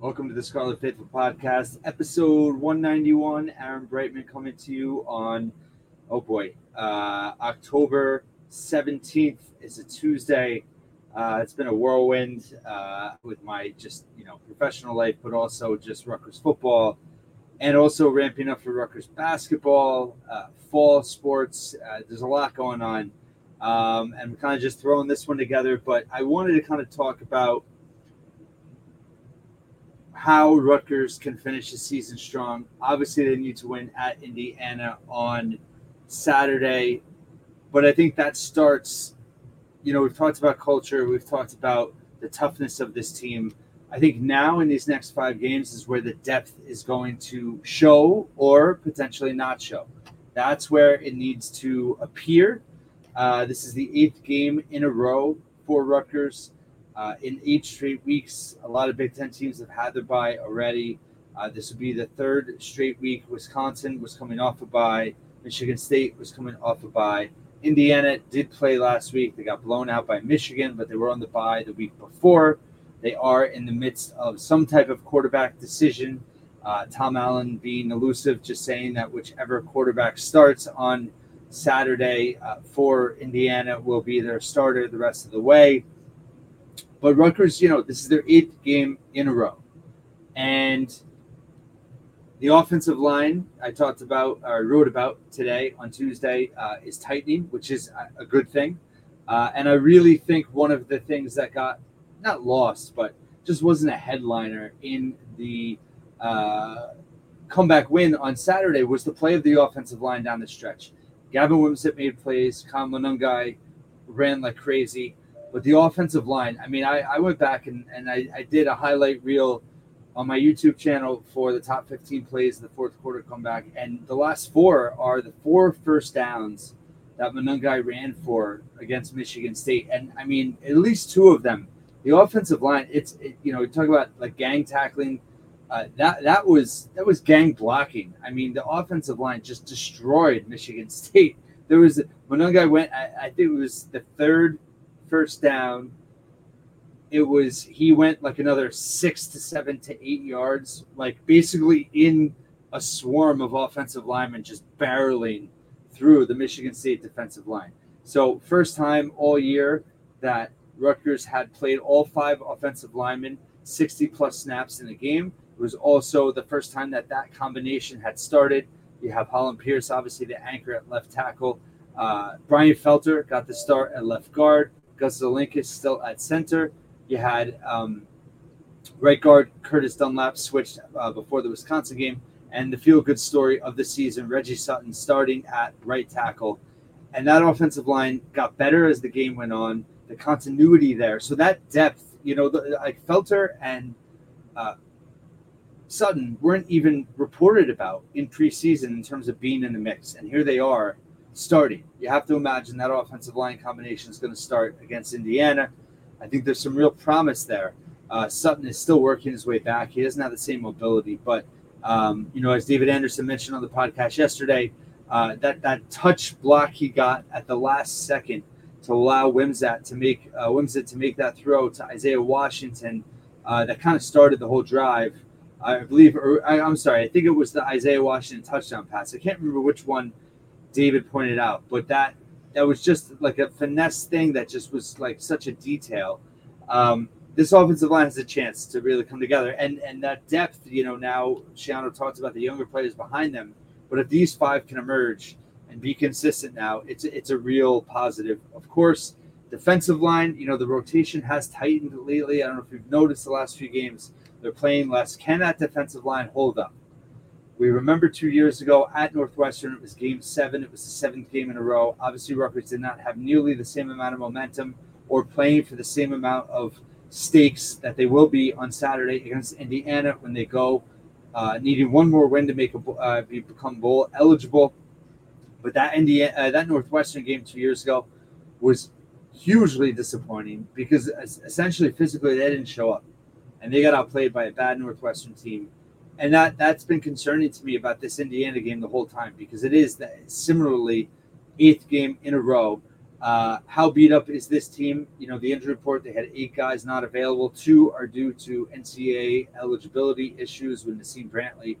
Welcome to the Scarlet Faithful Podcast, episode 191. Aaron Breitman coming to you on, oh boy, uh, October 17th. It's a Tuesday. Uh, it's been a whirlwind uh, with my just, you know, professional life, but also just Rutgers football and also ramping up for Rutgers basketball, uh, fall sports. Uh, there's a lot going on. Um, and we're kind of just throwing this one together, but I wanted to kind of talk about how Rutgers can finish the season strong. Obviously, they need to win at Indiana on Saturday, but I think that starts. You know, we've talked about culture, we've talked about the toughness of this team. I think now in these next five games is where the depth is going to show or potentially not show. That's where it needs to appear. Uh, this is the eighth game in a row for Rutgers uh, in eight straight weeks. A lot of Big Ten teams have had their bye already. Uh, this would be the third straight week. Wisconsin was coming off a bye. Michigan State was coming off a bye. Indiana did play last week. They got blown out by Michigan, but they were on the bye the week before. They are in the midst of some type of quarterback decision. Uh, Tom Allen being elusive, just saying that whichever quarterback starts on Saturday uh, for Indiana will be their starter the rest of the way. But Rutgers, you know, this is their eighth game in a row. And the offensive line I talked about or wrote about today on Tuesday uh, is tightening, which is a good thing. Uh, and I really think one of the things that got not lost, but just wasn't a headliner in the uh, comeback win on Saturday was the play of the offensive line down the stretch. Gavin Wimsatt made plays. Monangai ran like crazy. But the offensive line, I mean, I, I went back and, and I, I did a highlight reel on my YouTube channel for the top 15 plays of the fourth quarter comeback. And the last four are the four first downs that Monangai ran for against Michigan State. And I mean, at least two of them, the offensive line, it's, it, you know, we talk about like gang tackling. Uh, that that was that was gang blocking. I mean, the offensive line just destroyed Michigan State. There was Monangai went. I, I think it was the third first down. It was he went like another six to seven to eight yards, like basically in a swarm of offensive linemen just barreling through the Michigan State defensive line. So first time all year that Rutgers had played all five offensive linemen 60 plus snaps in a game. It was also the first time that that combination had started. You have Hollin Pierce, obviously the anchor at left tackle. Uh, Brian Felter got the start at left guard. Gus Zilinskas still at center. You had um, right guard Curtis Dunlap switched uh, before the Wisconsin game, and the feel good story of the season, Reggie Sutton starting at right tackle. And that offensive line got better as the game went on, the continuity there. So that depth, you know, the, like Felter and uh, Sutton weren't even reported about in preseason in terms of being in the mix. And here they are starting. You have to imagine that offensive line combination is going to start against Indiana. I think there's some real promise there. Uh, Sutton is still working his way back. He doesn't have the same mobility, but um, you know, as David Anderson mentioned on the podcast yesterday, uh, that that touch block he got at the last second to allow Wimsatt to make uh, Wimsatt to make that throw to Isaiah Washington, uh, that kind of started the whole drive. I believe, or I, I'm sorry, I think it was the Isaiah Washington touchdown pass. I can't remember which one David pointed out, but that that was just like a finesse thing that just was like such a detail. Um, this offensive line has a chance to really come together, and and that depth, you know, now Schiano talks about the younger players behind them, but if these five can emerge and be consistent now, it's it's a real positive. Of course, defensive line, you know, the rotation has tightened lately. I don't know if you've noticed the last few games, they're playing less. Can that defensive line hold up? We remember two years ago at Northwestern, it was game seven. It was the seventh game in a row. Obviously, Rutgers did not have nearly the same amount of momentum or playing for the same amount of stakes that they will be on Saturday against Indiana when they go, uh, needing one more win to make a uh, become bowl eligible. But that Indiana, uh, that Northwestern game two years ago was hugely disappointing because essentially physically they didn't show up, and they got outplayed by a bad Northwestern team and that that's been concerning to me about this Indiana game the whole time because it is that similarly eighth game in a row. Uh, how beat up is this team? You know, the injury report, they had eight guys not available. Two are due to NCAA eligibility issues with Naseim Brantley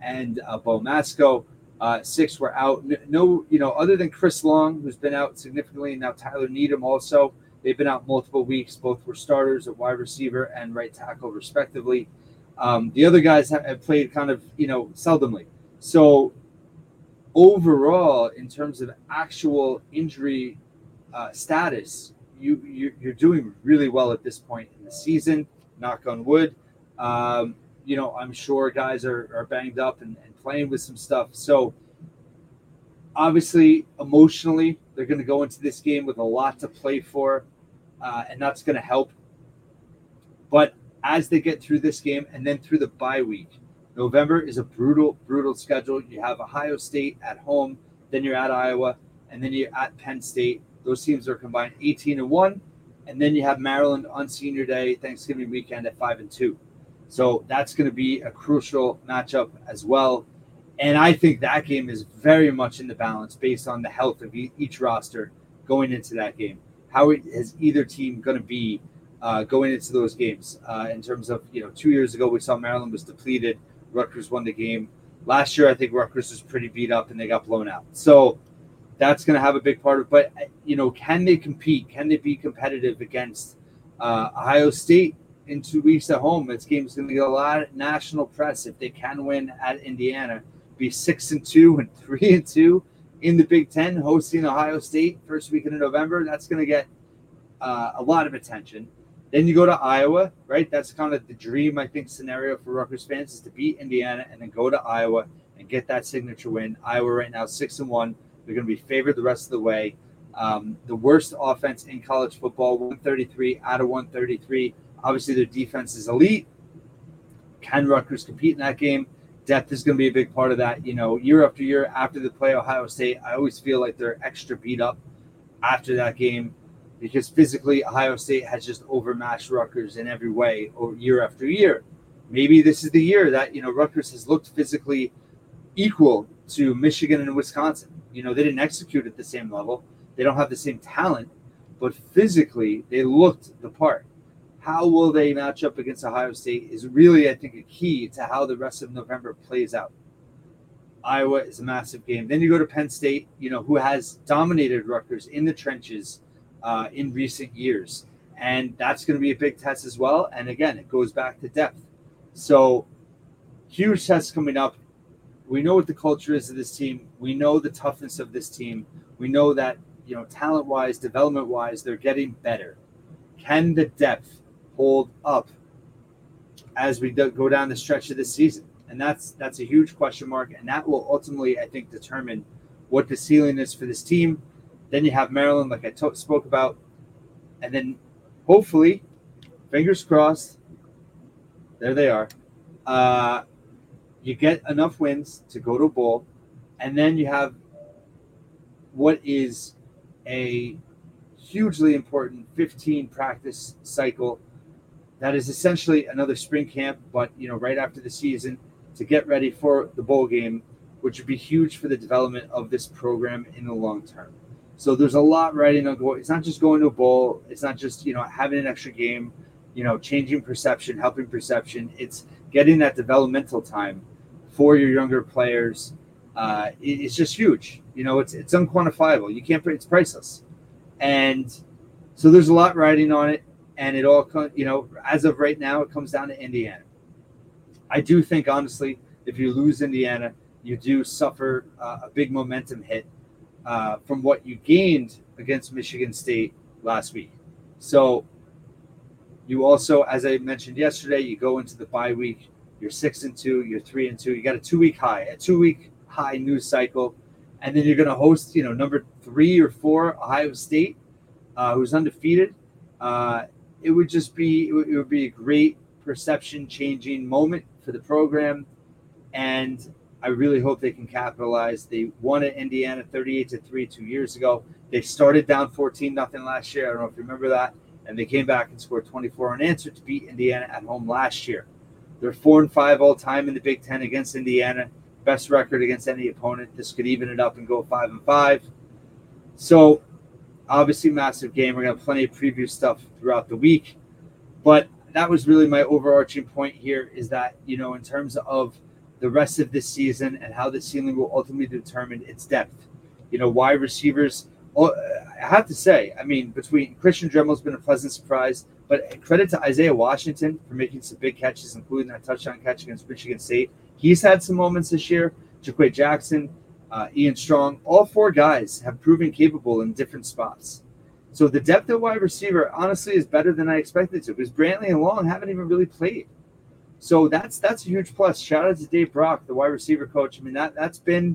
and uh, Bo Mascoe. Uh, six were out. No, you know, other than Chris Long, who's been out significantly, and now Tyler Needham also. They've been out multiple weeks. Both were starters at wide receiver and right tackle, respectively. Um, the other guys have, have played kind of, you know, seldomly. So overall, in terms of actual injury uh, status, you, you are doing really well at this point in the season. Knock on wood. Um, you know, I'm sure guys are, are banged up and, and playing with some stuff. So obviously, emotionally, they're going to go into this game with a lot to play for, uh, and that's going to help. But as they get through this game and then through the bye week, November is a brutal, brutal schedule. You have Ohio State at home, then you're at Iowa, and then you're at Penn State. Those teams are combined 18 and 1. And then you have Maryland on senior day, Thanksgiving weekend at 5 and 2. So that's going to be a crucial matchup as well. And I think that game is very much in the balance based on the health of each roster going into that game. How is either team going to be uh, going into those games? Uh, in terms of, you know, two years ago, we saw Maryland was depleted. Rutgers won the game. Last year, I think Rutgers was pretty beat up and they got blown out. So that's going to have a big part of it. But, you know, can they compete? Can they be competitive against uh, Ohio State in two weeks at home? This game is going to get a lot of national press if they can win at Indiana. Be six and two and three and two in the Big Ten, hosting Ohio State first weekend of November. That's going to get uh, a lot of attention. Then you go to Iowa, right? That's kind of the dream, I think, scenario for Rutgers fans is to beat Indiana and then go to Iowa and get that signature win. Iowa right now six and one. They're going to be favored the rest of the way. Um, the worst offense in college football, 133 out of 133. Obviously, their defense is elite. Can Rutgers compete in that game? Depth is going to be a big part of that. You know, year after year after they play Ohio State, I always feel like they're extra beat up after that game because physically Ohio State has just overmatched Rutgers in every way year after year. Maybe this is the year that you know Rutgers has looked physically equal to Michigan and Wisconsin. You know, they didn't execute at the same level. They don't have the same talent, but physically they looked the part. How will they match up against Ohio State is really, I think, a key to how the rest of November plays out. Iowa is a massive game. Then you go to Penn State, you know, who has dominated Rutgers in the trenches uh, in recent years. And that's going to be a big test as well. And again, it goes back to depth. So, huge test coming up. We know what the culture is of this team. We know the toughness of this team. We know that, you know, talent wise, development wise, they're getting better. Can the depth hold up as we go down the stretch of this season? And that's that's a huge question mark, and that will ultimately, I think, determine what the ceiling is for this team then you have Maryland, like I t- spoke about, and then hopefully, fingers crossed, there they are. Uh, you get enough wins to go to a bowl, and then you have what is a hugely important 15 practice cycle that is essentially another spring camp, but you know, right after the season to get ready for the bowl game, which would be huge for the development of this program in the long term. So there's a lot riding on go. It's not just going to a bowl. It's not just you know having an extra game. You know, changing perception, helping perception. It's getting that developmental time for your younger players. Uh, it, it's just huge. You know, it's it's unquantifiable. You can't. It's priceless. And so there's a lot riding on it, and it all comes. you know as of right now it comes down to Indiana. I do think honestly, if you lose Indiana, you do suffer uh, a big momentum hit uh, from what you gained against Michigan State last week. So you also, as I mentioned yesterday, you go into the bye week. You're six and two. You're three and two. You got a two week high, a two week high news cycle, and then you're going to host, you know, number three or four Ohio State, uh, who's undefeated. Uh, it would just be it would, it would be a great perception changing moment for the program, and I really hope they can capitalize. They won at Indiana 38 to 3 two years ago. They started down 14 nothing last year. I don't know if you remember that. And they came back and scored 24 unanswered to beat Indiana at home last year. They're 4 and 5 all time in the Big Ten against Indiana. Best record against any opponent. This could even it up and go 5 and 5. So Obviously, massive game. We're gonna have plenty of preview stuff throughout the week, but that was really my overarching point here. Is that you know in terms of the rest of this season and how the ceiling will ultimately determine its depth. You know, wide receivers. I have to say, I mean, between Christian Dremel's been a pleasant surprise, but credit to Isaiah Washington for making some big catches, including that touchdown catch against Michigan State. He's had some moments this year. JaQuae Jackson, uh, Ian Strong, all four guys have proven capable in different spots. So the depth of wide receiver, honestly, is better than I expected to because Brantley and Long haven't even really played. So that's that's a huge plus. Shout out to Dave Brock, the wide receiver coach. I mean that that's been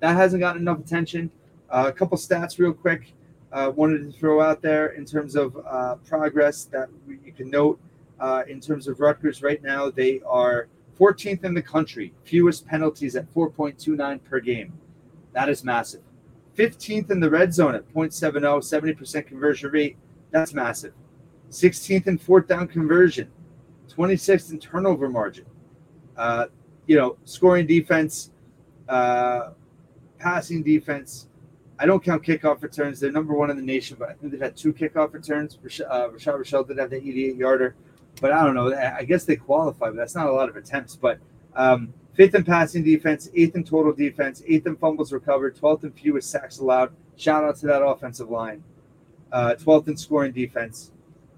that hasn't gotten enough attention. Uh, a couple stats, real quick. Uh, wanted to throw out there in terms of uh, progress that you can note. Uh, in terms of Rutgers, right now they are 14th in the country, fewest penalties at 4.29 per game. That is massive. 15th in the red zone at 0.70, 70% conversion rate. That's massive. 16th in fourth down conversion, 26th in turnover margin. Uh, you know, scoring defense, uh, passing defense. I don't count kickoff returns. They're number one in the nation, but I think they've had two kickoff returns. Uh, Rashad Rochelle did have the 88 yarder, but I don't know. I guess they qualify, but that's not a lot of attempts. But um, fifth in passing defense, eighth in total defense, eighth in fumbles recovered, 12th in fewest sacks allowed. Shout out to that offensive line. Uh, 12th in scoring defense.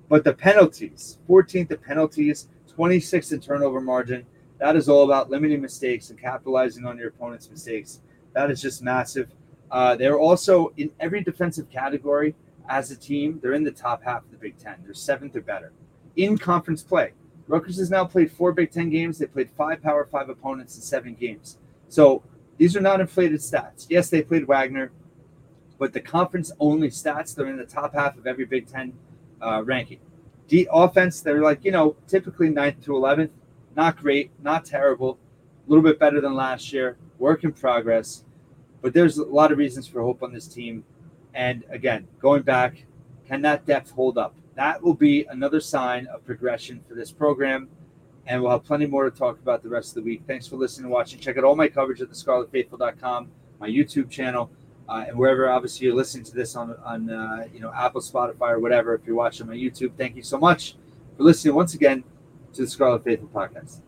But the penalties, 14th in penalties, 26th in turnover margin. That is all about limiting mistakes and capitalizing on your opponent's mistakes. That is just massive. Uh, they're also in every defensive category as a team. They're in the top half of the Big Ten. They're seventh or better in conference play. Rutgers has now played four Big Ten games. They played five Power Five opponents in seven games. So these are not inflated stats. Yes, they played Wagner, but the conference only stats. They're in the top half of every Big Ten uh, ranking. The offense, they're like, you know, typically 9th to 11th. Not great, not terrible. A little bit better than last year. Work in progress. But there's a lot of reasons for hope on this team. And again, going back, can that depth hold up? That will be another sign of progression for this program. And we'll have plenty more to talk about the rest of the week. Thanks for listening and watching. Check out all my coverage at thescarletfaithful.com, my YouTube channel uh, and wherever obviously you're listening to this on on uh, you know Apple, Spotify, or whatever. If you're watching my YouTube, thank you so much for listening once again to the Scarlet Faithful podcast.